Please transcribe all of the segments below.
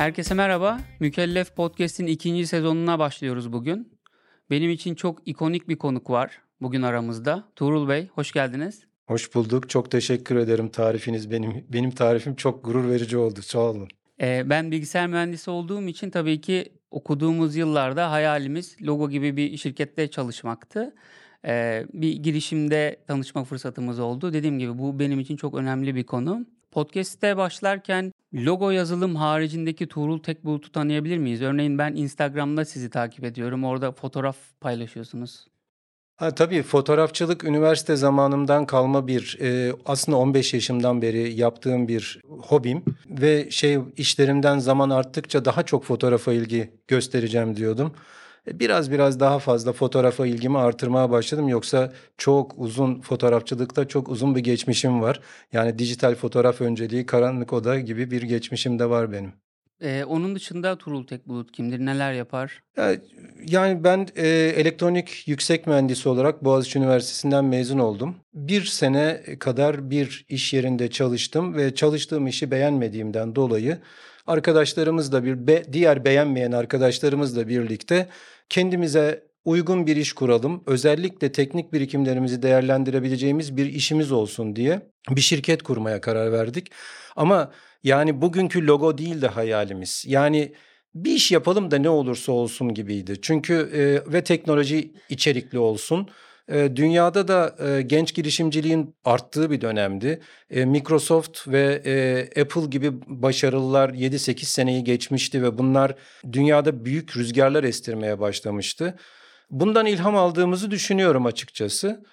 Herkese merhaba. Mükellef Podcast'in ikinci sezonuna başlıyoruz bugün. Benim için çok ikonik bir konuk var bugün aramızda. Tuğrul Bey, hoş geldiniz. Hoş bulduk. Çok teşekkür ederim. Tarifiniz benim benim tarifim çok gurur verici oldu. Sağ olun. Ee, ben bilgisayar mühendisi olduğum için tabii ki okuduğumuz yıllarda hayalimiz logo gibi bir şirkette çalışmaktı. Ee, bir girişimde tanışma fırsatımız oldu. Dediğim gibi bu benim için çok önemli bir konu. Podcast'te başlarken logo yazılım haricindeki Tuğrul Tekbulut'u tanıyabilir miyiz? Örneğin ben Instagram'da sizi takip ediyorum. Orada fotoğraf paylaşıyorsunuz. Ha, tabii fotoğrafçılık üniversite zamanımdan kalma bir e, aslında 15 yaşımdan beri yaptığım bir hobim ve şey işlerimden zaman arttıkça daha çok fotoğrafa ilgi göstereceğim diyordum. E, biraz biraz daha fazla fotoğrafa ilgimi artırmaya başladım. Yoksa çok uzun fotoğrafçılıkta çok uzun bir geçmişim var. Yani dijital fotoğraf önceliği, karanlık oda gibi bir geçmişim de var benim. Ee, onun dışında Tuğrul Tekbulut kimdir? Neler yapar? Yani ben e, elektronik yüksek mühendisi olarak Boğaziçi Üniversitesi'nden mezun oldum. Bir sene kadar bir iş yerinde çalıştım ve çalıştığım işi beğenmediğimden dolayı arkadaşlarımızla bir be, diğer beğenmeyen arkadaşlarımızla birlikte kendimize uygun bir iş kuralım. Özellikle teknik birikimlerimizi değerlendirebileceğimiz bir işimiz olsun diye bir şirket kurmaya karar verdik. Ama yani bugünkü logo değil de hayalimiz. Yani bir iş yapalım da ne olursa olsun gibiydi. Çünkü e, ve teknoloji içerikli olsun. E, dünyada da e, genç girişimciliğin arttığı bir dönemdi. E, Microsoft ve e, Apple gibi başarılılar 7-8 seneyi geçmişti ve bunlar dünyada büyük rüzgarlar estirmeye başlamıştı. Bundan ilham aldığımızı düşünüyorum açıkçası.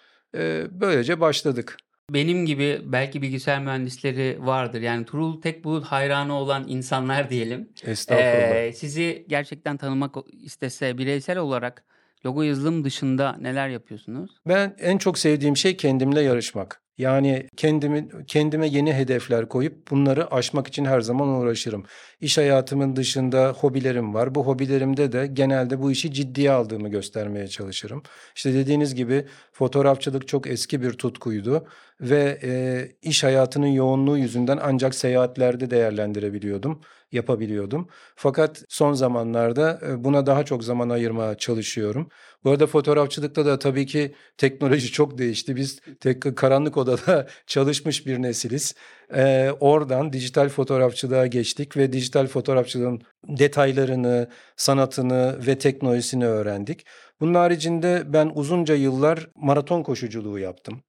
Böylece başladık. Benim gibi belki bilgisayar mühendisleri vardır. Yani Turul Tekbulut hayranı olan insanlar diyelim. Estağfurullah. Ee, sizi gerçekten tanımak istese bireysel olarak logo yazılım dışında neler yapıyorsunuz? Ben en çok sevdiğim şey kendimle yarışmak. Yani kendimi kendime yeni hedefler koyup bunları aşmak için her zaman uğraşırım. İş hayatımın dışında hobilerim var. Bu hobilerimde de genelde bu işi ciddiye aldığımı göstermeye çalışırım. İşte dediğiniz gibi fotoğrafçılık çok eski bir tutkuydu ve e, iş hayatının yoğunluğu yüzünden ancak seyahatlerde değerlendirebiliyordum, yapabiliyordum. Fakat son zamanlarda e, buna daha çok zaman ayırmaya çalışıyorum. Bu arada fotoğrafçılıkta da tabii ki teknoloji çok değişti. Biz tek karanlık odada çalışmış bir nesiliz. Ee, oradan dijital fotoğrafçılığa geçtik ve dijital fotoğrafçılığın detaylarını, sanatını ve teknolojisini öğrendik. Bunun haricinde ben uzunca yıllar maraton koşuculuğu yaptım.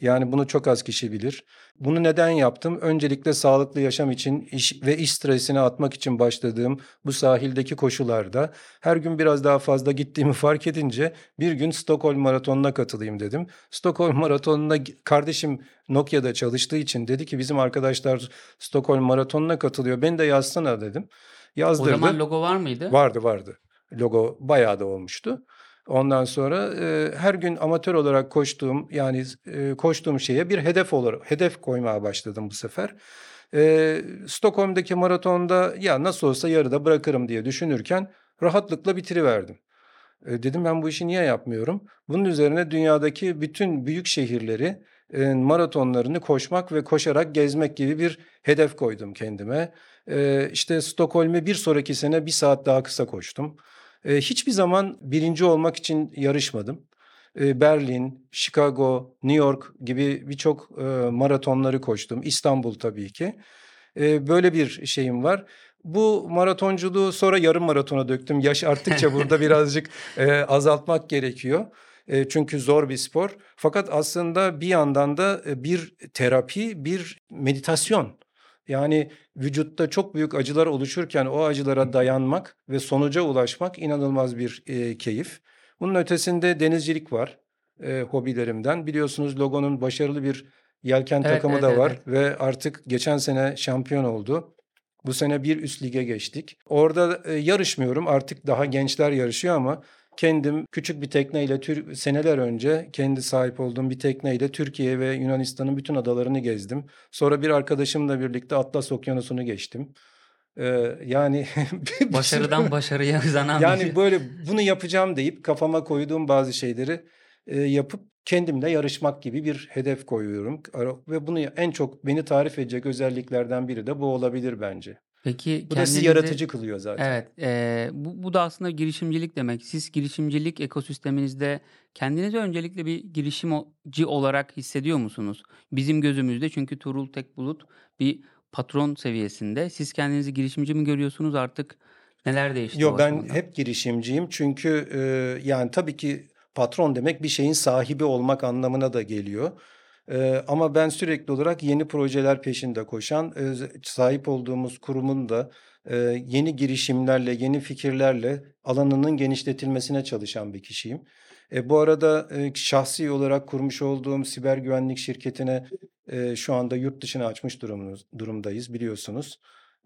Yani bunu çok az kişi bilir. Bunu neden yaptım? Öncelikle sağlıklı yaşam için iş ve iş stresini atmak için başladığım bu sahildeki koşularda her gün biraz daha fazla gittiğimi fark edince bir gün Stockholm Maratonu'na katılayım dedim. Stockholm Maratonu'na kardeşim Nokia'da çalıştığı için dedi ki bizim arkadaşlar Stockholm Maratonu'na katılıyor. Ben de yazsana dedim. Yazdırdım. O zaman logo var mıydı? Vardı vardı. Logo bayağı da olmuştu. Ondan sonra e, her gün amatör olarak koştuğum yani e, koştuğum şeye bir hedef olarak hedef koymaya başladım bu sefer. E, Stockholm'daki maratonda ya nasıl olsa yarıda bırakırım diye düşünürken rahatlıkla bitiriverdim. E, dedim ben bu işi niye yapmıyorum? Bunun üzerine dünyadaki bütün büyük şehirleri e, maratonlarını koşmak ve koşarak gezmek gibi bir hedef koydum kendime. E, işte Stockholm'e bir sonraki sene bir saat daha kısa koştum. E, hiçbir zaman birinci olmak için yarışmadım. E, Berlin, Chicago, New York gibi birçok e, maratonları koştum. İstanbul tabii ki. E, böyle bir şeyim var. Bu maratonculuğu sonra yarım maratona döktüm. Yaş arttıkça burada birazcık e, azaltmak gerekiyor. E, çünkü zor bir spor. Fakat aslında bir yandan da bir terapi, bir meditasyon. Yani vücutta çok büyük acılar oluşurken o acılara dayanmak ve sonuca ulaşmak inanılmaz bir e, keyif. Bunun ötesinde denizcilik var e, hobilerimden. Biliyorsunuz Logo'nun başarılı bir yelken evet, takımı evet, da var evet. ve artık geçen sene şampiyon oldu. Bu sene bir üst lige geçtik. Orada e, yarışmıyorum artık daha gençler yarışıyor ama kendim küçük bir tekneyle tür, seneler önce kendi sahip olduğum bir tekneyle Türkiye ve Yunanistan'ın bütün adalarını gezdim. Sonra bir arkadaşımla birlikte Atlas Okyanusu'nu geçtim. Ee, yani başarıdan başarıya uzanan yani böyle bunu yapacağım deyip kafama koyduğum bazı şeyleri e, yapıp kendimle yarışmak gibi bir hedef koyuyorum ve bunu en çok beni tarif edecek özelliklerden biri de bu olabilir bence. Peki Bu da sizi yaratıcı kılıyor zaten. Evet, eee, bu bu da aslında girişimcilik demek. Siz girişimcilik ekosisteminizde kendinizi öncelikle bir girişimci olarak hissediyor musunuz? Bizim gözümüzde çünkü Tuğrul Tekbulut bir patron seviyesinde. Siz kendinizi girişimci mi görüyorsunuz artık? Neler değişti o Yo ben aşamada? hep girişimciyim çünkü e, yani tabii ki patron demek bir şeyin sahibi olmak anlamına da geliyor. E, ama ben sürekli olarak yeni projeler peşinde koşan, e, sahip olduğumuz kurumun da e, yeni girişimlerle, yeni fikirlerle alanının genişletilmesine çalışan bir kişiyim. E, bu arada e, şahsi olarak kurmuş olduğum siber güvenlik şirketine e, şu anda yurt dışına açmış durumumuz, durumdayız biliyorsunuz.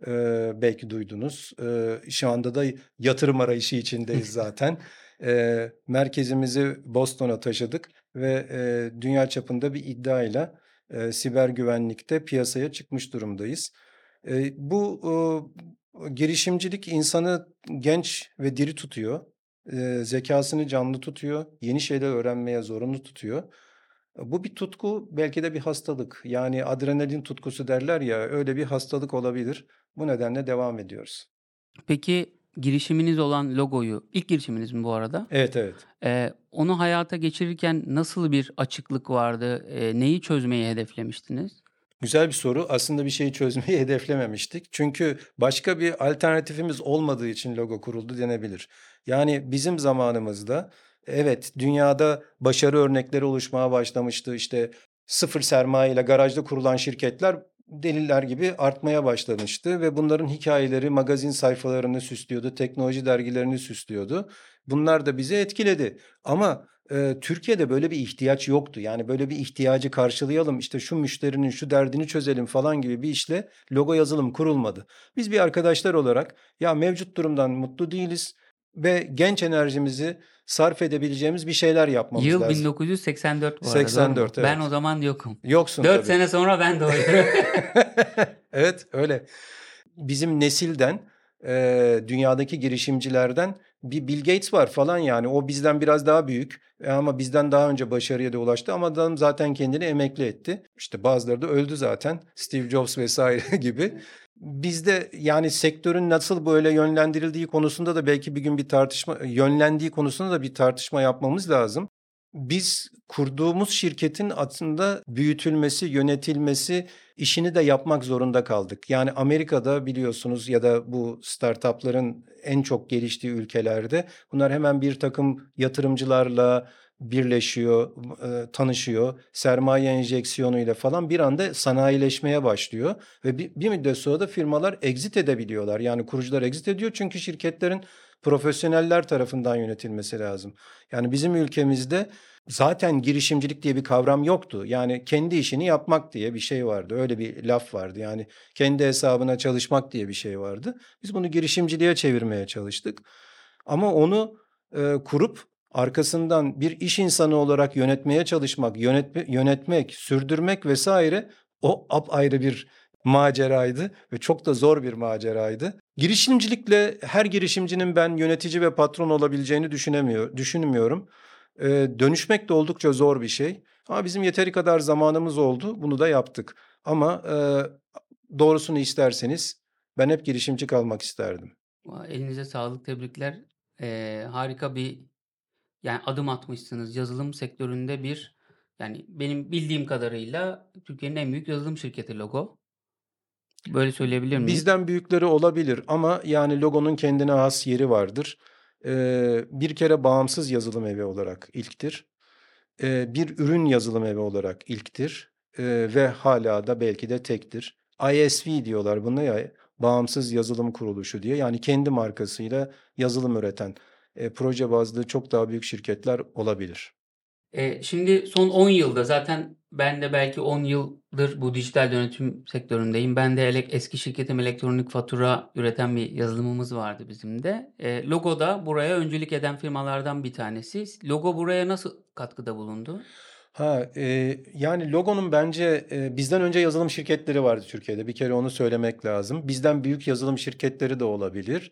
E, belki duydunuz. E, şu anda da yatırım arayışı içindeyiz zaten. E, merkezimizi Boston'a taşıdık ve e, dünya çapında bir iddiayla e, siber güvenlikte piyasaya çıkmış durumdayız. E, bu e, girişimcilik insanı genç ve diri tutuyor. E, zekasını canlı tutuyor. Yeni şeyler öğrenmeye zorunlu tutuyor. Bu bir tutku, belki de bir hastalık. Yani adrenalin tutkusu derler ya, öyle bir hastalık olabilir. Bu nedenle devam ediyoruz. Peki girişiminiz olan logoyu, ilk girişiminiz mi bu arada? Evet, evet. Eee, onu hayata geçirirken nasıl bir açıklık vardı? Eee, neyi çözmeyi hedeflemiştiniz? Güzel bir soru. Aslında bir şeyi çözmeyi hedeflememiştik. Çünkü başka bir alternatifimiz olmadığı için logo kuruldu denebilir. Yani bizim zamanımızda evet dünyada başarı örnekleri oluşmaya başlamıştı. İşte sıfır sermaye ile garajda kurulan şirketler deliller gibi artmaya başlamıştı ve bunların hikayeleri magazin sayfalarını süslüyordu, teknoloji dergilerini süslüyordu. Bunlar da bizi etkiledi. Ama e, Türkiye'de böyle bir ihtiyaç yoktu. Yani böyle bir ihtiyacı karşılayalım, işte şu müşterinin şu derdini çözelim falan gibi bir işle logo yazılım kurulmadı. Biz bir arkadaşlar olarak ya mevcut durumdan mutlu değiliz ve genç enerjimizi sarf edebileceğimiz bir şeyler yapmamız Yıl lazım. 1984 bu arada, doğru mu? 84 Ben evet. o zaman yokum. Yoksun 4 tabii. sene sonra ben doğuyorum. Evet öyle. Bizim nesilden e, dünyadaki girişimcilerden bir Bill Gates var falan yani o bizden biraz daha büyük e, ama bizden daha önce başarıya da ulaştı ama adam zaten kendini emekli etti. İşte bazıları da öldü zaten Steve Jobs vesaire gibi. Bizde yani sektörün nasıl böyle yönlendirildiği konusunda da belki bir gün bir tartışma yönlendiği konusunda da bir tartışma yapmamız lazım. Biz kurduğumuz şirketin aslında büyütülmesi, yönetilmesi, işini de yapmak zorunda kaldık. Yani Amerika'da biliyorsunuz ya da bu startupların en çok geliştiği ülkelerde bunlar hemen bir takım yatırımcılarla birleşiyor, e, tanışıyor. Sermaye enjeksiyonuyla falan bir anda sanayileşmeye başlıyor ve bir, bir müddet sonra da firmalar exit edebiliyorlar. Yani kurucular exit ediyor çünkü şirketlerin profesyoneller tarafından yönetilmesi lazım. Yani bizim ülkemizde zaten girişimcilik diye bir kavram yoktu. Yani kendi işini yapmak diye bir şey vardı. Öyle bir laf vardı. Yani kendi hesabına çalışmak diye bir şey vardı. Biz bunu girişimciliğe çevirmeye çalıştık. Ama onu e, kurup arkasından bir iş insanı olarak yönetmeye çalışmak, yönetme, yönetmek, sürdürmek vesaire o apayrı bir maceraydı ve çok da zor bir maceraydı. Girişimcilikle her girişimcinin ben yönetici ve patron olabileceğini düşünemiyor, düşünmüyorum. Ee, dönüşmek de oldukça zor bir şey. Ama bizim yeteri kadar zamanımız oldu. Bunu da yaptık. Ama e, doğrusunu isterseniz ben hep girişimci kalmak isterdim. Elinize sağlık, tebrikler. Eee, harika bir yani adım atmışsınız. Yazılım sektöründe bir yani benim bildiğim kadarıyla Türkiye'nin en büyük yazılım şirketi Logo. Böyle söyleyebilir miyiz? Bizden büyükleri olabilir ama yani logonun kendine has yeri vardır. Ee, bir kere bağımsız yazılım evi olarak ilktir. Ee, bir ürün yazılım evi olarak ilktir Ee, ve hala da belki de tektir. ISV diyorlar buna ya bağımsız yazılım kuruluşu diye yani kendi markasıyla yazılım üreten e, proje bazlı çok daha büyük şirketler olabilir. Eee, şimdi son 10 yılda zaten ben de belki 10 yıldır bu dijital yönetim sektöründeyim. Ben de eski şirketim elektronik fatura üreten bir yazılımımız vardı bizim de. Eee, Logo da buraya öncülük eden firmalardan bir tanesi. Logo buraya nasıl katkıda bulundu? Ha, e, yani logonun bence e, bizden önce yazılım şirketleri vardı Türkiye'de. Bir kere onu söylemek lazım. Bizden büyük yazılım şirketleri de olabilir.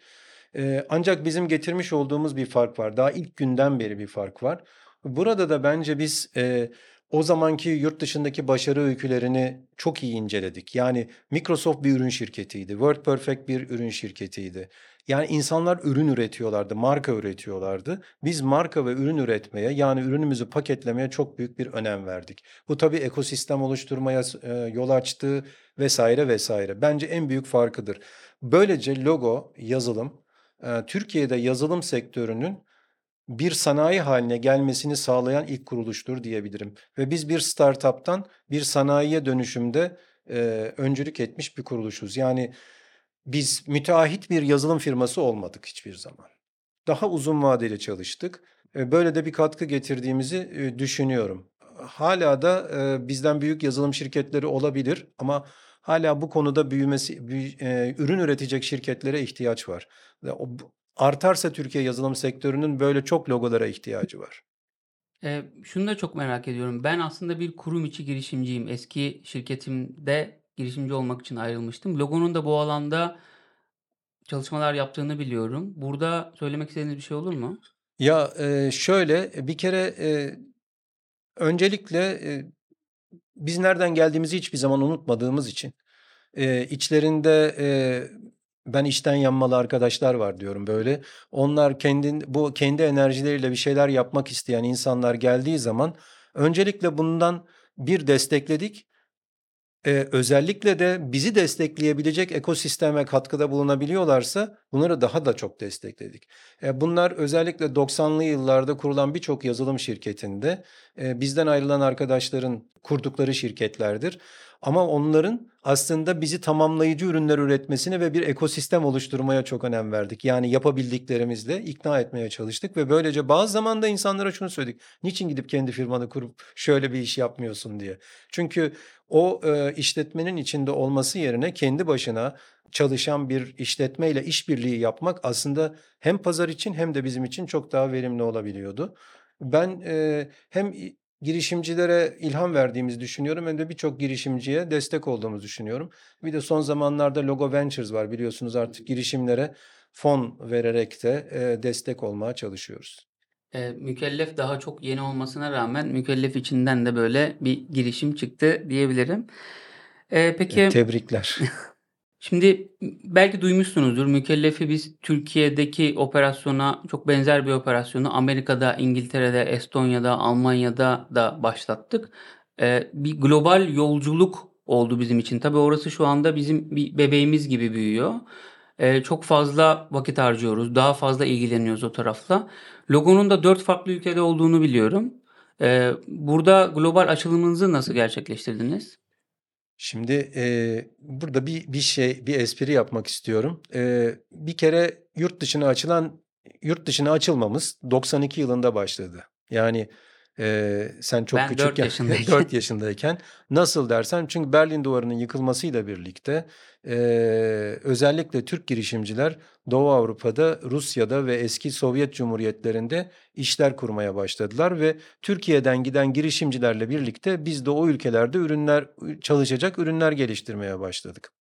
Ancak bizim getirmiş olduğumuz bir fark var. Daha ilk günden beri bir fark var. Burada da bence biz e, o zamanki yurt dışındaki başarı öykülerini çok iyi inceledik. Yani Microsoft bir ürün şirketiydi. WordPerfect bir ürün şirketiydi. Yani insanlar ürün üretiyorlardı, marka üretiyorlardı. Biz marka ve ürün üretmeye yani ürünümüzü paketlemeye çok büyük bir önem verdik. Bu tabii ekosistem oluşturmaya e, yol açtı vesaire vesaire. Bence en büyük farkıdır. Böylece logo, yazılım, Türkiye'de yazılım sektörünün bir sanayi haline gelmesini sağlayan ilk kuruluştur diyebilirim. Ve biz bir startup'tan bir sanayiye dönüşümde öncülük etmiş bir kuruluşuz. Yani biz müteahhit bir yazılım firması olmadık hiçbir zaman. Daha uzun vadeli çalıştık. Böyle de bir katkı getirdiğimizi düşünüyorum. Hala da bizden büyük yazılım şirketleri olabilir ama hala bu konuda büyümesi, büyü, e, ürün üretecek şirketlere ihtiyaç var. Ve o, artarsa Türkiye yazılım sektörünün böyle çok logolara ihtiyacı var. Eee, şunu da çok merak ediyorum. Ben aslında bir kurum içi girişimciyim. Eski şirketimde girişimci olmak için ayrılmıştım. Logo'nun da bu alanda çalışmalar yaptığını biliyorum. Burada söylemek istediğiniz bir şey olur mu? Ya e, şöyle bir kere e, öncelikle e, biz nereden geldiğimizi hiçbir zaman unutmadığımız için e, içlerinde e, ben işten yanmalı arkadaşlar var diyorum böyle. Onlar kendin bu kendi enerjileriyle bir şeyler yapmak isteyen insanlar geldiği zaman öncelikle bundan bir destekledik. Ee, özellikle de bizi destekleyebilecek ekosisteme katkıda bulunabiliyorlarsa bunları daha da çok destekledik. Ee, bunlar özellikle 90'lı yıllarda kurulan birçok yazılım şirketinde e, bizden ayrılan arkadaşların kurdukları şirketlerdir. Ama onların aslında bizi tamamlayıcı ürünler üretmesine ve bir ekosistem oluşturmaya çok önem verdik. Yani yapabildiklerimizle ikna etmeye çalıştık ve böylece bazı zamanda insanlara şunu söyledik. Niçin gidip kendi firmanı kurup şöyle bir iş yapmıyorsun diye. Çünkü o e, işletmenin içinde olması yerine kendi başına çalışan bir işletmeyle işbirliği yapmak aslında hem pazar için hem de bizim için çok daha verimli olabiliyordu. Ben e, hem girişimcilere ilham verdiğimizi düşünüyorum hem de birçok girişimciye destek olduğumuzu düşünüyorum. Bir de son zamanlarda Logo Ventures var biliyorsunuz artık girişimlere fon vererek de e, destek olmaya çalışıyoruz. Eee, mükellef daha çok yeni olmasına rağmen mükellef içinden de böyle bir girişim çıktı diyebilirim. Eee, peki E, tebrikler. Şimdi belki duymuşsunuzdur. Mükellefi biz Türkiye'deki operasyona çok benzer bir operasyonu Amerika'da, İngiltere'de, Estonya'da, Almanya'da da başlattık. Ee, bir global yolculuk oldu bizim için. Tabii orası şu anda bizim bir bebeğimiz gibi büyüyor. Ee, çok fazla vakit harcıyoruz. Daha fazla ilgileniyoruz o tarafla. Logonun da dört farklı ülkede olduğunu biliyorum. Ee, burada global açılımınızı nasıl gerçekleştirdiniz? Şimdi e, burada bir bir şey, bir espri yapmak istiyorum. E, bir kere yurt dışına açılan, yurt dışına açılmamız 92 yılında başladı. Yani e, sen çok Ben 4 küçükken, yaşındayken. 4 yaşındayken nasıl dersen çünkü Berlin Duvarı'nın yıkılmasıyla birlikte e, özellikle Türk girişimciler Doğu Avrupa'da, Rusya'da ve eski Sovyet Cumhuriyetlerinde işler kurmaya başladılar ve Türkiye'den giden girişimcilerle birlikte biz de o ülkelerde ürünler çalışacak ürünler geliştirmeye başladık.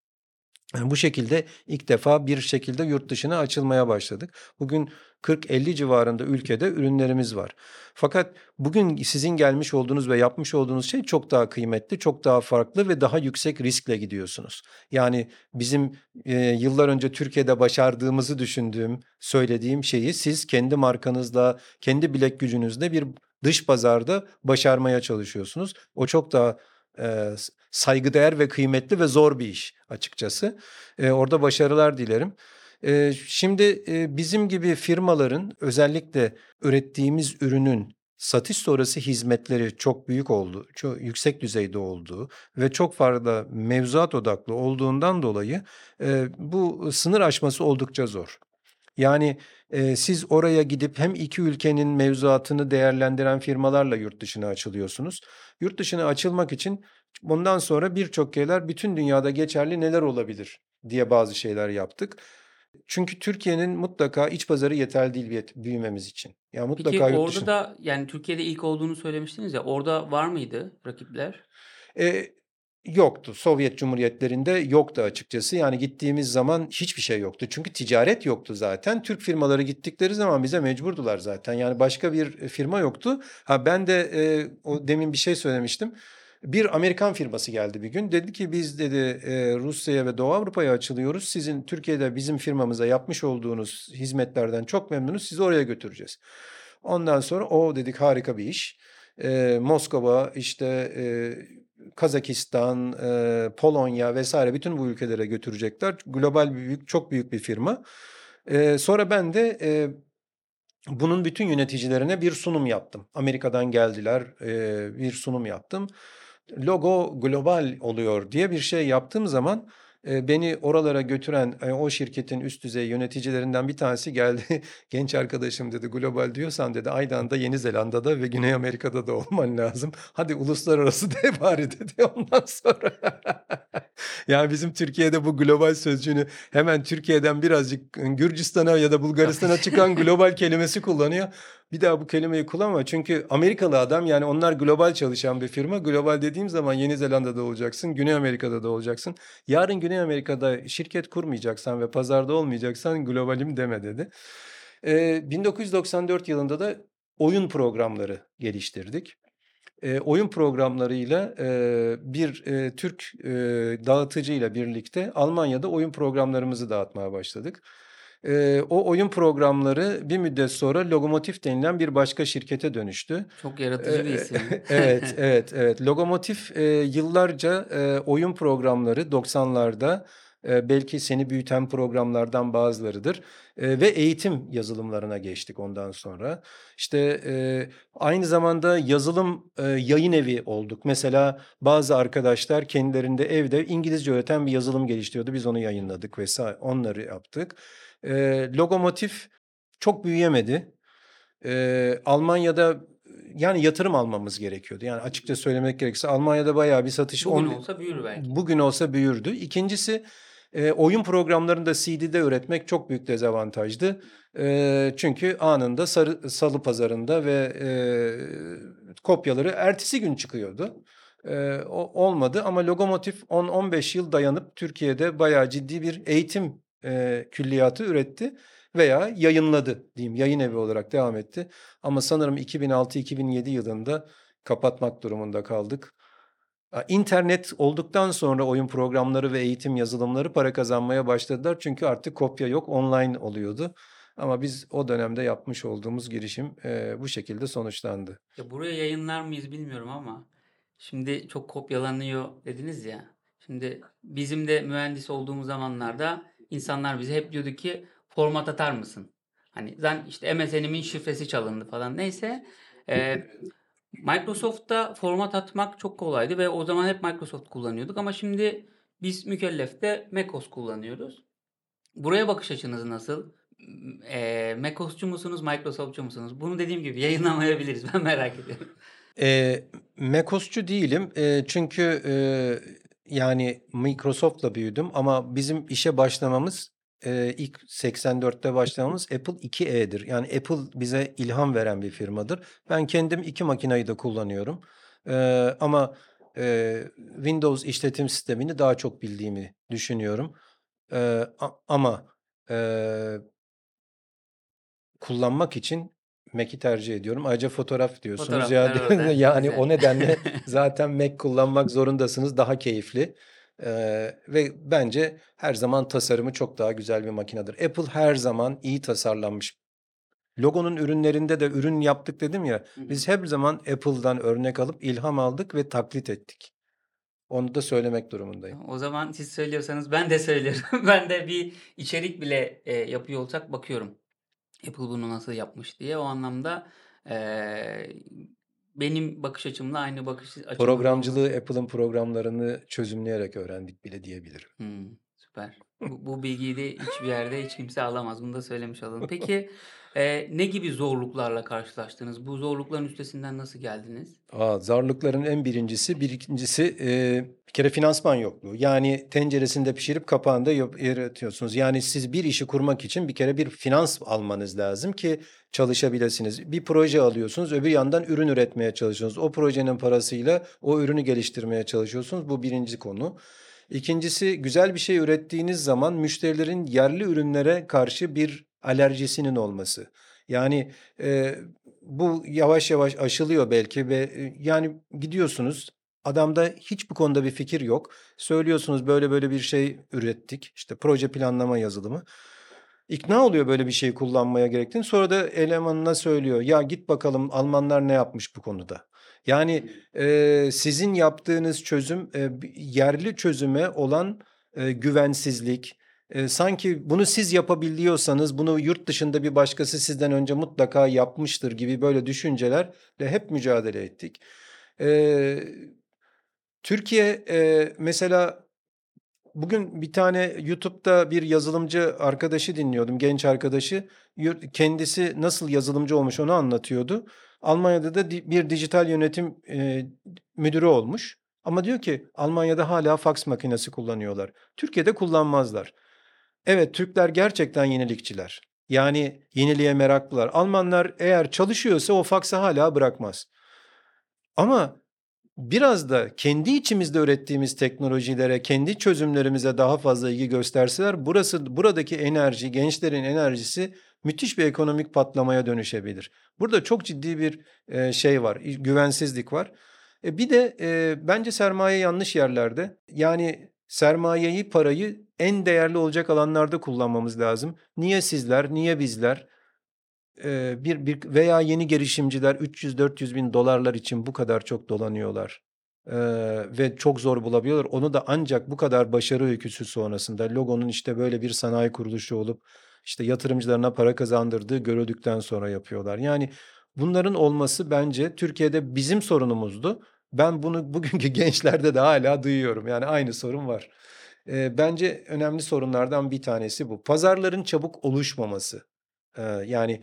Yani bu şekilde ilk defa bir şekilde yurt dışına açılmaya başladık. Bugün 40-50 civarında ülkede ürünlerimiz var. Fakat bugün sizin gelmiş olduğunuz ve yapmış olduğunuz şey çok daha kıymetli, çok daha farklı ve daha yüksek riskle gidiyorsunuz. Yani bizim e, yıllar önce Türkiye'de başardığımızı düşündüğüm, söylediğim şeyi siz kendi markanızla, kendi bilek gücünüzle bir dış pazarda başarmaya çalışıyorsunuz. O çok daha e, saygıdeğer ve kıymetli ve zor bir iş açıkçası. E, orada başarılar dilerim. E, şimdi e, bizim gibi firmaların özellikle ürettiğimiz ürünün satış sonrası hizmetleri çok büyük oldu, çok yüksek düzeyde olduğu ve çok fazla mevzuat odaklı olduğundan dolayı e, bu sınır aşması oldukça zor. Yani e, siz oraya gidip hem iki ülkenin mevzuatını değerlendiren firmalarla yurt dışına açılıyorsunuz. Yurt dışına açılmak için bundan sonra birçok şeyler bütün dünyada geçerli neler olabilir diye bazı şeyler yaptık. Çünkü Türkiye'nin mutlaka iç pazarı yeterli değil büyümemiz için. Ya Peki mutlaka yurt orada da yani Türkiye'de ilk olduğunu söylemiştiniz ya orada var mıydı rakipler? E, Yoktu. Sovyet Cumhuriyetlerinde yoktu açıkçası. Yani gittiğimiz zaman hiçbir şey yoktu. Çünkü ticaret yoktu zaten. Türk firmaları gittikleri zaman bize mecburdular zaten. Yani başka bir firma yoktu. Ha ben de e, o demin bir şey söylemiştim. Bir Amerikan firması geldi bir gün. Dedi ki biz dedi e, Rusya'ya ve Doğu Avrupa'ya açılıyoruz. Sizin Türkiye'de bizim firmamıza yapmış olduğunuz hizmetlerden çok memnunuz. Sizi oraya götüreceğiz. Ondan sonra o dedik harika bir iş. E, Moskova işte e, Kazakistan, e, Polonya vesaire bütün bu ülkelere götürecekler. Global büyük, çok büyük bir firma. E, sonra ben de e, bunun bütün yöneticilerine bir sunum yaptım. Amerika'dan geldiler, bir sunum yaptım. Logo global oluyor diye bir şey yaptığım zaman beni oralara götüren e, o şirketin üst düzey yöneticilerinden bir tanesi geldi. Genç arkadaşım dedi global diyorsan dedi Aydan'da Yeni Zelanda'da ve Güney Amerika'da da olman lazım. Hadi uluslararası de bari dedi ondan sonra. yani bizim Türkiye'de bu global sözcüğünü hemen Türkiye'den birazcık Gürcistan'a ya da Bulgaristan'a çıkan global kelimesi kullanıyor. Bir daha bu kelimeyi kullanma. Çünkü Amerikalı adam yani onlar global çalışan bir firma. Global dediğim zaman Yeni Zelanda'da olacaksın, Güney Amerika'da da olacaksın. Yarın Güney Amerika'da şirket kurmayacaksan ve pazarda olmayacaksan globalim deme dedi. Ee, 1994 yılında da oyun programları geliştirdik. E, oyun programlarıyla e, bir e, Türk e, dağıtıcıyla birlikte Almanya'da oyun programlarımızı dağıtmaya başladık. E, o oyun programları bir müddet sonra Logomotif denilen bir başka şirkete dönüştü. Çok yaratıcı bir isim. evet, evet, evet. Logomotif e, yıllarca e, oyun programları 90'larda e, belki seni büyüten programlardan bazılarıdır E, ve eğitim yazılımlarına geçtik ondan sonra. İşte e, aynı zamanda yazılım e, yayın evi olduk. Mesela bazı arkadaşlar kendilerinde evde İngilizce öğreten bir yazılım geliştiriyordu. Biz onu yayınladık vesaire. Onları yaptık. E, Logomotif çok büyüyemedi. E, Almanya'da yani yatırım almamız gerekiyordu. Yani açıkça söylemek gerekirse Almanya'da bayağı bir satış Bugün on- olsa büyür belki. bugün olsa büyürdü. İkincisi e, oyun programlarında CD'de üretmek çok büyük dezavantajdı. E, çünkü anında sarı, salı pazarında ve e, kopyaları ertesi gün çıkıyordu. E, o, olmadı ama Logomotif 10-15 yıl dayanıp Türkiye'de bayağı ciddi bir eğitim e, külliyatı üretti veya yayınladı diyeyim yayın evi olarak devam etti. Ama sanırım 2006-2007 yılında kapatmak durumunda kaldık. İnternet olduktan sonra oyun programları ve eğitim yazılımları para kazanmaya başladılar. Çünkü artık kopya yok, online oluyordu. Ama biz o dönemde yapmış olduğumuz girişim e, bu şekilde sonuçlandı. Ya buraya yayınlar mıyız bilmiyorum ama şimdi çok kopyalanıyor dediniz ya. Şimdi bizim de mühendis olduğumuz zamanlarda insanlar bize hep diyordu ki format atar mısın? Hani ben işte MSN'imin şifresi çalındı falan neyse. Ee, Microsoft'ta format atmak çok kolaydı ve o zaman hep Microsoft kullanıyorduk ama şimdi biz mükellefte macOS kullanıyoruz. Buraya bakış açınız nasıl? Eee, macOS'cu musunuz, Microsoft'cu musunuz? Bunu dediğim gibi yayınlamayabiliriz. Ben merak ediyorum. E, macOS'cu değilim E, çünkü e, yani Microsoft'la büyüdüm ama bizim işe başlamamız e, ilk 84'te başlamamız Apple 2E'dir. Yani Apple bize ilham veren bir firmadır. Ben kendim iki makinayı da kullanıyorum. E, ama e, Windows işletim sistemini daha çok bildiğimi düşünüyorum. E, ama e, kullanmak için Mac'i tercih ediyorum. Ayrıca fotoğraf diyorsunuz ya Fotoğraflar orada. yani Güzel. o nedenle zaten Mac kullanmak zorundasınız. Daha keyifli. Ee, ve bence her zaman tasarımı çok daha güzel bir makinedir. Apple her zaman iyi tasarlanmış. Logonun ürünlerinde de ürün yaptık dedim ya. Hı hı. Biz her zaman Apple'dan örnek alıp ilham aldık ve taklit ettik. Onu da söylemek durumundayım. O zaman siz söylüyorsanız ben de söylüyorum. Ben de bir içerik bile e, yapıyor olsak bakıyorum. Apple bunu nasıl yapmış diye. O anlamda eee, benim bakış açımla aynı bakış açımız olması. Programcılığı Apple'ın programlarını çözümleyerek öğrendik bile diyebilirim. Hmm, süper. Bu, bu bilgiyi de hiçbir yerde hiç kimse alamaz. Bunu da söylemiş olalım. Peki e, ne gibi zorluklarla karşılaştınız? Bu zorlukların üstesinden nasıl geldiniz? Aa, zorlukların en birincisi, birincisi e, Bir kere finansman yokluğu. Yani tenceresinde pişirip kapağında yaratıyorsunuz. Yani siz bir işi kurmak için bir kere bir finans almanız lazım ki çalışabilirsiniz. Bir proje alıyorsunuz, öbür yandan ürün üretmeye çalışıyorsunuz. O projenin parasıyla o ürünü geliştirmeye çalışıyorsunuz. Bu birinci konu. İkincisi güzel bir şey ürettiğiniz zaman müşterilerin yerli ürünlere karşı bir alerjisinin olması. Yani e, bu yavaş yavaş aşılıyor belki ve e, yani gidiyorsunuz adamda hiç bu konuda bir fikir yok. Söylüyorsunuz böyle böyle bir şey ürettik. İşte proje planlama yazılımı. İkna oluyor böyle bir şey kullanmaya gerektiğini. Sonra da elemanına söylüyor. Ya git bakalım Almanlar ne yapmış bu konuda. Yani e, sizin yaptığınız çözüm e, yerli çözüme olan e, güvensizlik. E, sanki bunu siz yapabiliyorsanız bunu yurt dışında bir başkası sizden önce mutlaka yapmıştır gibi böyle düşüncelerle hep mücadele ettik. E, Türkiye e, mesela bugün bir tane YouTube'da bir yazılımcı arkadaşı dinliyordum, genç arkadaşı. Kendisi nasıl yazılımcı olmuş onu anlatıyordu. Almanya'da da bir dijital yönetim e, müdürü olmuş. Ama diyor ki Almanya'da hala faks makinesi kullanıyorlar. Türkiye'de kullanmazlar. Evet Türkler gerçekten yenilikçiler. Yani yeniliğe meraklılar. Almanlar eğer çalışıyorsa o faksı hala bırakmaz. Ama biraz da kendi içimizde ürettiğimiz teknolojilere, kendi çözümlerimize daha fazla ilgi gösterseler burası buradaki enerji, gençlerin enerjisi müthiş bir ekonomik patlamaya dönüşebilir. Burada çok ciddi bir e, şey var, güvensizlik var. E, bir de e, bence sermaye yanlış yerlerde. Yani sermayeyi, parayı en değerli olacak alanlarda kullanmamız lazım. Niye sizler, niye bizler? Eee, bir bir veya yeni girişimciler 300-400 bin dolarlar için bu kadar çok dolanıyorlar, eee, ve çok zor bulabiliyorlar. Onu da ancak bu kadar başarı öyküsü sonrasında Logo'nun işte böyle bir sanayi kuruluşu olup işte yatırımcılarına para kazandırdığı görüldükten sonra yapıyorlar. Yani bunların olması bence Türkiye'de bizim sorunumuzdu. Ben bunu bugünkü gençlerde de hala duyuyorum. Yani aynı sorun var. Eee, bence önemli sorunlardan bir tanesi bu. Pazarların çabuk oluşmaması. Eee, yani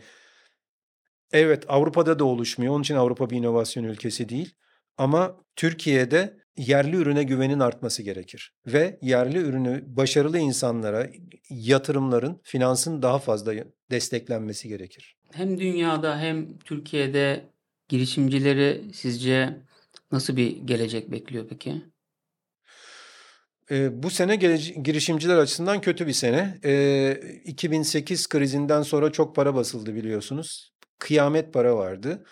Evet, Avrupa'da da oluşmuyor. Onun için Avrupa bir inovasyon ülkesi değil. Ama Türkiye'de yerli ürüne güvenin artması gerekir. Ve yerli ürünü başarılı insanlara yatırımların, finansın daha fazla desteklenmesi gerekir. Hem dünyada hem Türkiye'de girişimcileri sizce nasıl bir gelecek bekliyor peki? Eee, bu sene gelece- girişimciler açısından kötü bir sene. Eee, 2008 krizinden sonra çok para basıldı biliyorsunuz. Kıyamet para vardı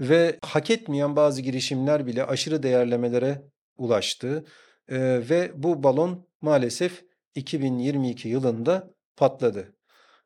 ve hak etmeyen bazı girişimler bile aşırı değerlemelere ulaştı. Eee, ve bu balon maalesef 2022 yılında patladı.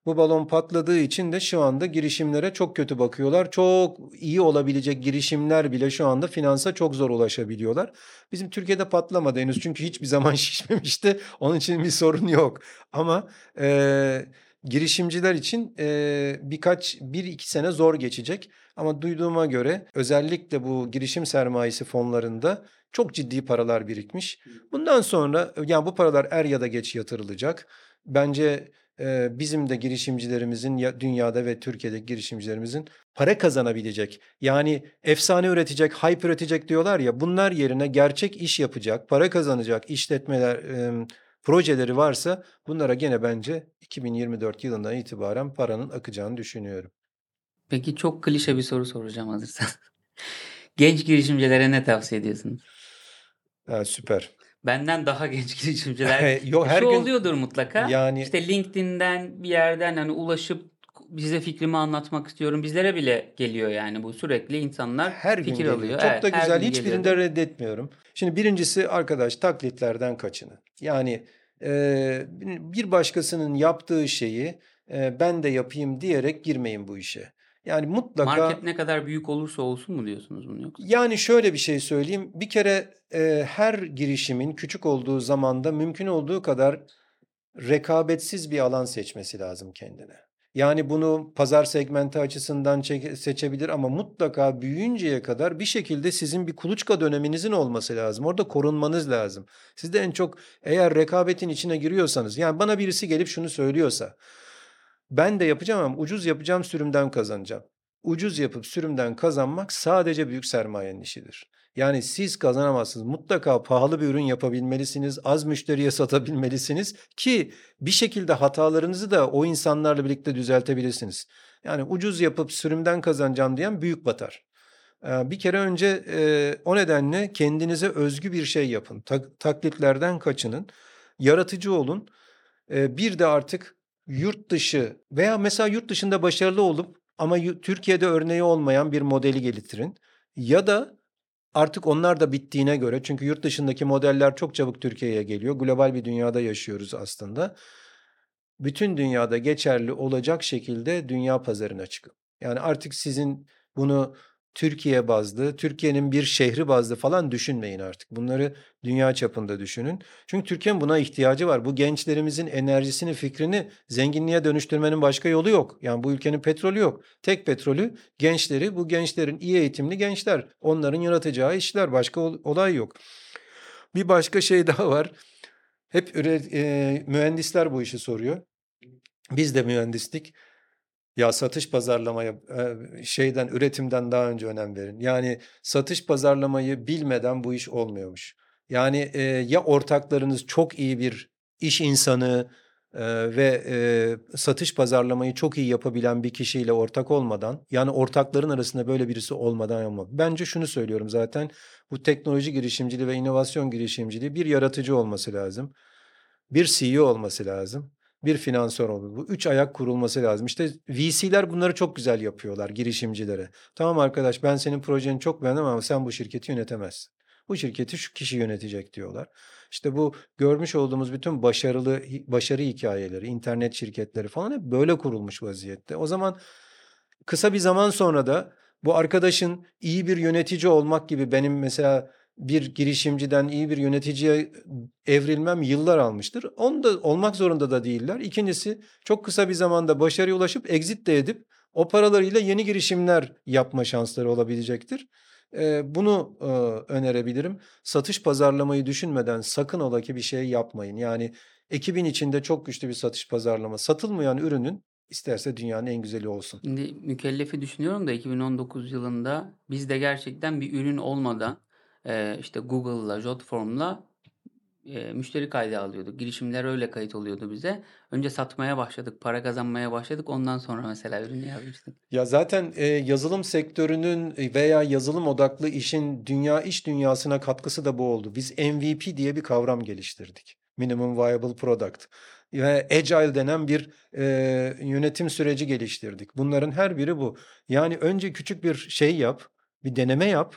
Bu balon patladığı için de şu anda girişimlere çok kötü bakıyorlar. Çok iyi olabilecek girişimler bile şu anda finansa çok zor ulaşabiliyorlar. Bizim Türkiye'de patlamadı henüz çünkü hiçbir zaman şişmemişti. Onun için bir sorun yok. Ama eee, girişimciler için eee, birkaç, bir iki sene zor geçecek. Ama duyduğuma göre özellikle bu girişim sermayesi fonlarında çok ciddi paralar birikmiş. Bundan sonra yani bu paralar er ya da geç yatırılacak. Bence bizim de girişimcilerimizin ya dünyada ve Türkiye'deki girişimcilerimizin para kazanabilecek yani efsane üretecek, hype üretecek diyorlar ya bunlar yerine gerçek iş yapacak, para kazanacak işletmeler, projeleri varsa bunlara gene bence 2024 yılından itibaren paranın akacağını düşünüyorum. Peki çok klişe bir soru soracağım hazırsan. Genç girişimcilere ne tavsiye ediyorsunuz? Ha, süper. Benden daha genç girişimciler Yo her şu gün oluyordur mutlaka. yani İşte LinkedIn'den bir yerden hani ulaşıp bize fikrimi anlatmak istiyorum. Bizlere bile geliyor yani bu sürekli insanlar her gün fikir geliyor. alıyor. Çok Evet, da güzel. gün Hiçbirinde reddetmiyorum. Şimdi birincisi arkadaş taklitlerden kaçının. Yani eee, bir başkasının yaptığı şeyi eee, ben de yapayım diyerek girmeyin bu işe. Yani mutlaka Market ne kadar büyük olursa olsun mu diyorsunuz bunu yoksa? Yani şöyle bir şey söyleyeyim. Bir kere eee, her girişimin küçük olduğu zamanda mümkün olduğu kadar rekabetsiz bir alan seçmesi lazım kendine. Yani bunu pazar segmenti açısından seçebilir ama mutlaka büyüyünceye kadar bir şekilde sizin bir kuluçka döneminizin olması lazım. Orada korunmanız lazım. Siz de en çok eğer rekabetin içine giriyorsanız yani bana birisi gelip şunu söylüyorsa ben de yapacağım ama ucuz yapacağım sürümden kazanacağım. Ucuz yapıp sürümden kazanmak sadece büyük sermayenin işidir. Yani siz kazanamazsınız. Mutlaka pahalı bir ürün yapabilmelisiniz. Az müşteriye satabilmelisiniz ki bir şekilde hatalarınızı da o insanlarla birlikte düzeltebilirsiniz. Yani ucuz yapıp sürümden kazanacağım diyen büyük batar. Bir kere önce o nedenle kendinize özgü bir şey yapın. Tak- taklitlerden kaçının. Yaratıcı olun. Bir de artık yurt dışı veya mesela yurt dışında başarılı olup ama Türkiye'de örneği olmayan bir modeli geliştirin. Ya da artık onlar da bittiğine göre çünkü yurt dışındaki modeller çok çabuk Türkiye'ye geliyor. Global bir dünyada yaşıyoruz aslında. Bütün dünyada geçerli olacak şekilde dünya pazarına çıkın. Yani artık sizin bunu Türkiye bazlı, Türkiye'nin bir şehri bazlı falan düşünmeyin artık. Bunları dünya çapında düşünün. Çünkü Türkiye'nin buna ihtiyacı var. Bu gençlerimizin enerjisini, fikrini zenginliğe dönüştürmenin başka yolu yok. Yani bu ülkenin petrolü yok. Tek petrolü gençleri, bu gençlerin iyi eğitimli gençler. Onların yaratacağı işler, başka ol- olay yok. Bir başka şey daha var. Hep üre- e, mühendisler bu işi soruyor. Biz de mühendislik. Ya satış pazarlamaya e, şeyden üretimden daha önce önem verin. Yani satış pazarlamayı bilmeden bu iş olmuyormuş. Yani e, ya ortaklarınız çok iyi bir iş insanı e, ve e, satış pazarlamayı çok iyi yapabilen bir kişiyle ortak olmadan yani ortakların arasında böyle birisi olmadan olmaz. Bence şunu söylüyorum zaten bu teknoloji girişimciliği ve inovasyon girişimciliği bir yaratıcı olması lazım. Bir CEO olması lazım bir finansör olur. Bu üç ayak kurulması lazım. İşte VC'ler bunları çok güzel yapıyorlar girişimcilere. Tamam arkadaş ben senin projeni çok beğendim ama sen bu şirketi yönetemezsin. Bu şirketi şu kişi yönetecek diyorlar. İşte bu görmüş olduğumuz bütün başarılı başarı hikayeleri, internet şirketleri falan hep böyle kurulmuş vaziyette. O zaman kısa bir zaman sonra da bu arkadaşın iyi bir yönetici olmak gibi benim mesela bir girişimciden iyi bir yöneticiye evrilmem yıllar almıştır. Onu da olmak zorunda da değiller. İkincisi çok kısa bir zamanda başarıya ulaşıp exit de edip o paralarıyla yeni girişimler yapma şansları olabilecektir. Ee, bunu e, önerebilirim. Satış pazarlamayı düşünmeden sakın ola ki bir şey yapmayın. Yani ekibin içinde çok güçlü bir satış pazarlama. Satılmayan ürünün isterse dünyanın en güzeli olsun. Şimdi mükellefi düşünüyorum da 2019 yılında biz de gerçekten bir ürün olmadan e, işte Google'la, Jotform'la e, müşteri kaydı alıyorduk. Girişimler öyle kayıt oluyordu bize. Önce satmaya başladık, para kazanmaya başladık. Ondan sonra mesela ürünü yazmıştık. Ya zaten e, yazılım sektörünün e, veya yazılım odaklı işin dünya iş dünyasına katkısı da bu oldu. Biz MVP diye bir kavram geliştirdik. Minimum Viable Product. Ve Agile denen bir e, yönetim süreci geliştirdik. Bunların her biri bu. Yani önce küçük bir şey yap, bir deneme yap.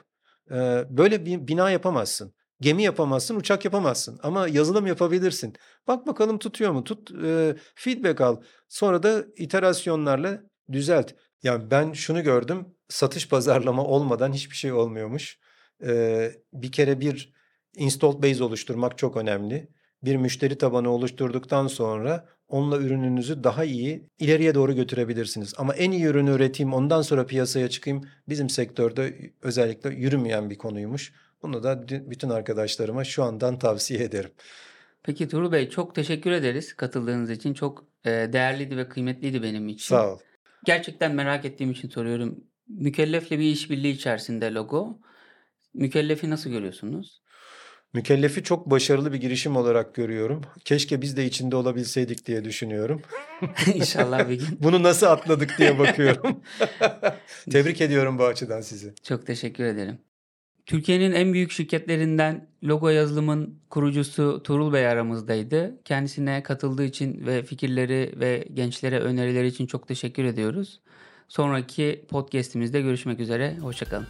Böyle bir bina yapamazsın. Gemi yapamazsın, uçak yapamazsın ama yazılım yapabilirsin. Bak bakalım tutuyor mu? Tut, e, feedback al. Sonra da iterasyonlarla düzelt. Yani ben şunu gördüm. Satış pazarlama olmadan hiçbir şey olmuyormuş. Ee, bir kere bir installed base oluşturmak çok önemli. Bir müşteri tabanı oluşturduktan sonra onunla ürününüzü daha iyi ileriye doğru götürebilirsiniz. Ama en iyi ürünü üreteyim ondan sonra piyasaya çıkayım bizim sektörde özellikle yürümeyen bir konuymuş. Bunu da bütün arkadaşlarıma şu andan tavsiye ederim. Peki Tuğrul Bey çok teşekkür ederiz katıldığınız için. Çok e, değerliydi ve kıymetliydi benim için. Sağ ol. Gerçekten merak ettiğim için soruyorum. Mükellefle bir işbirliği içerisinde logo. Mükellefi nasıl görüyorsunuz? Mükellefi çok başarılı bir girişim olarak görüyorum. Keşke biz de içinde olabilseydik diye düşünüyorum. İnşallah bir gün. Bunu nasıl atladık diye bakıyorum. Tebrik ediyorum bu açıdan sizi. Çok teşekkür ederim. Türkiye'nin en büyük şirketlerinden Logo Yazılım'ın kurucusu Tuğrul Bey aramızdaydı. Kendisine katıldığı için ve fikirleri ve gençlere önerileri için çok teşekkür ediyoruz. Sonraki podcast'imizde görüşmek üzere. Hoşçakalın.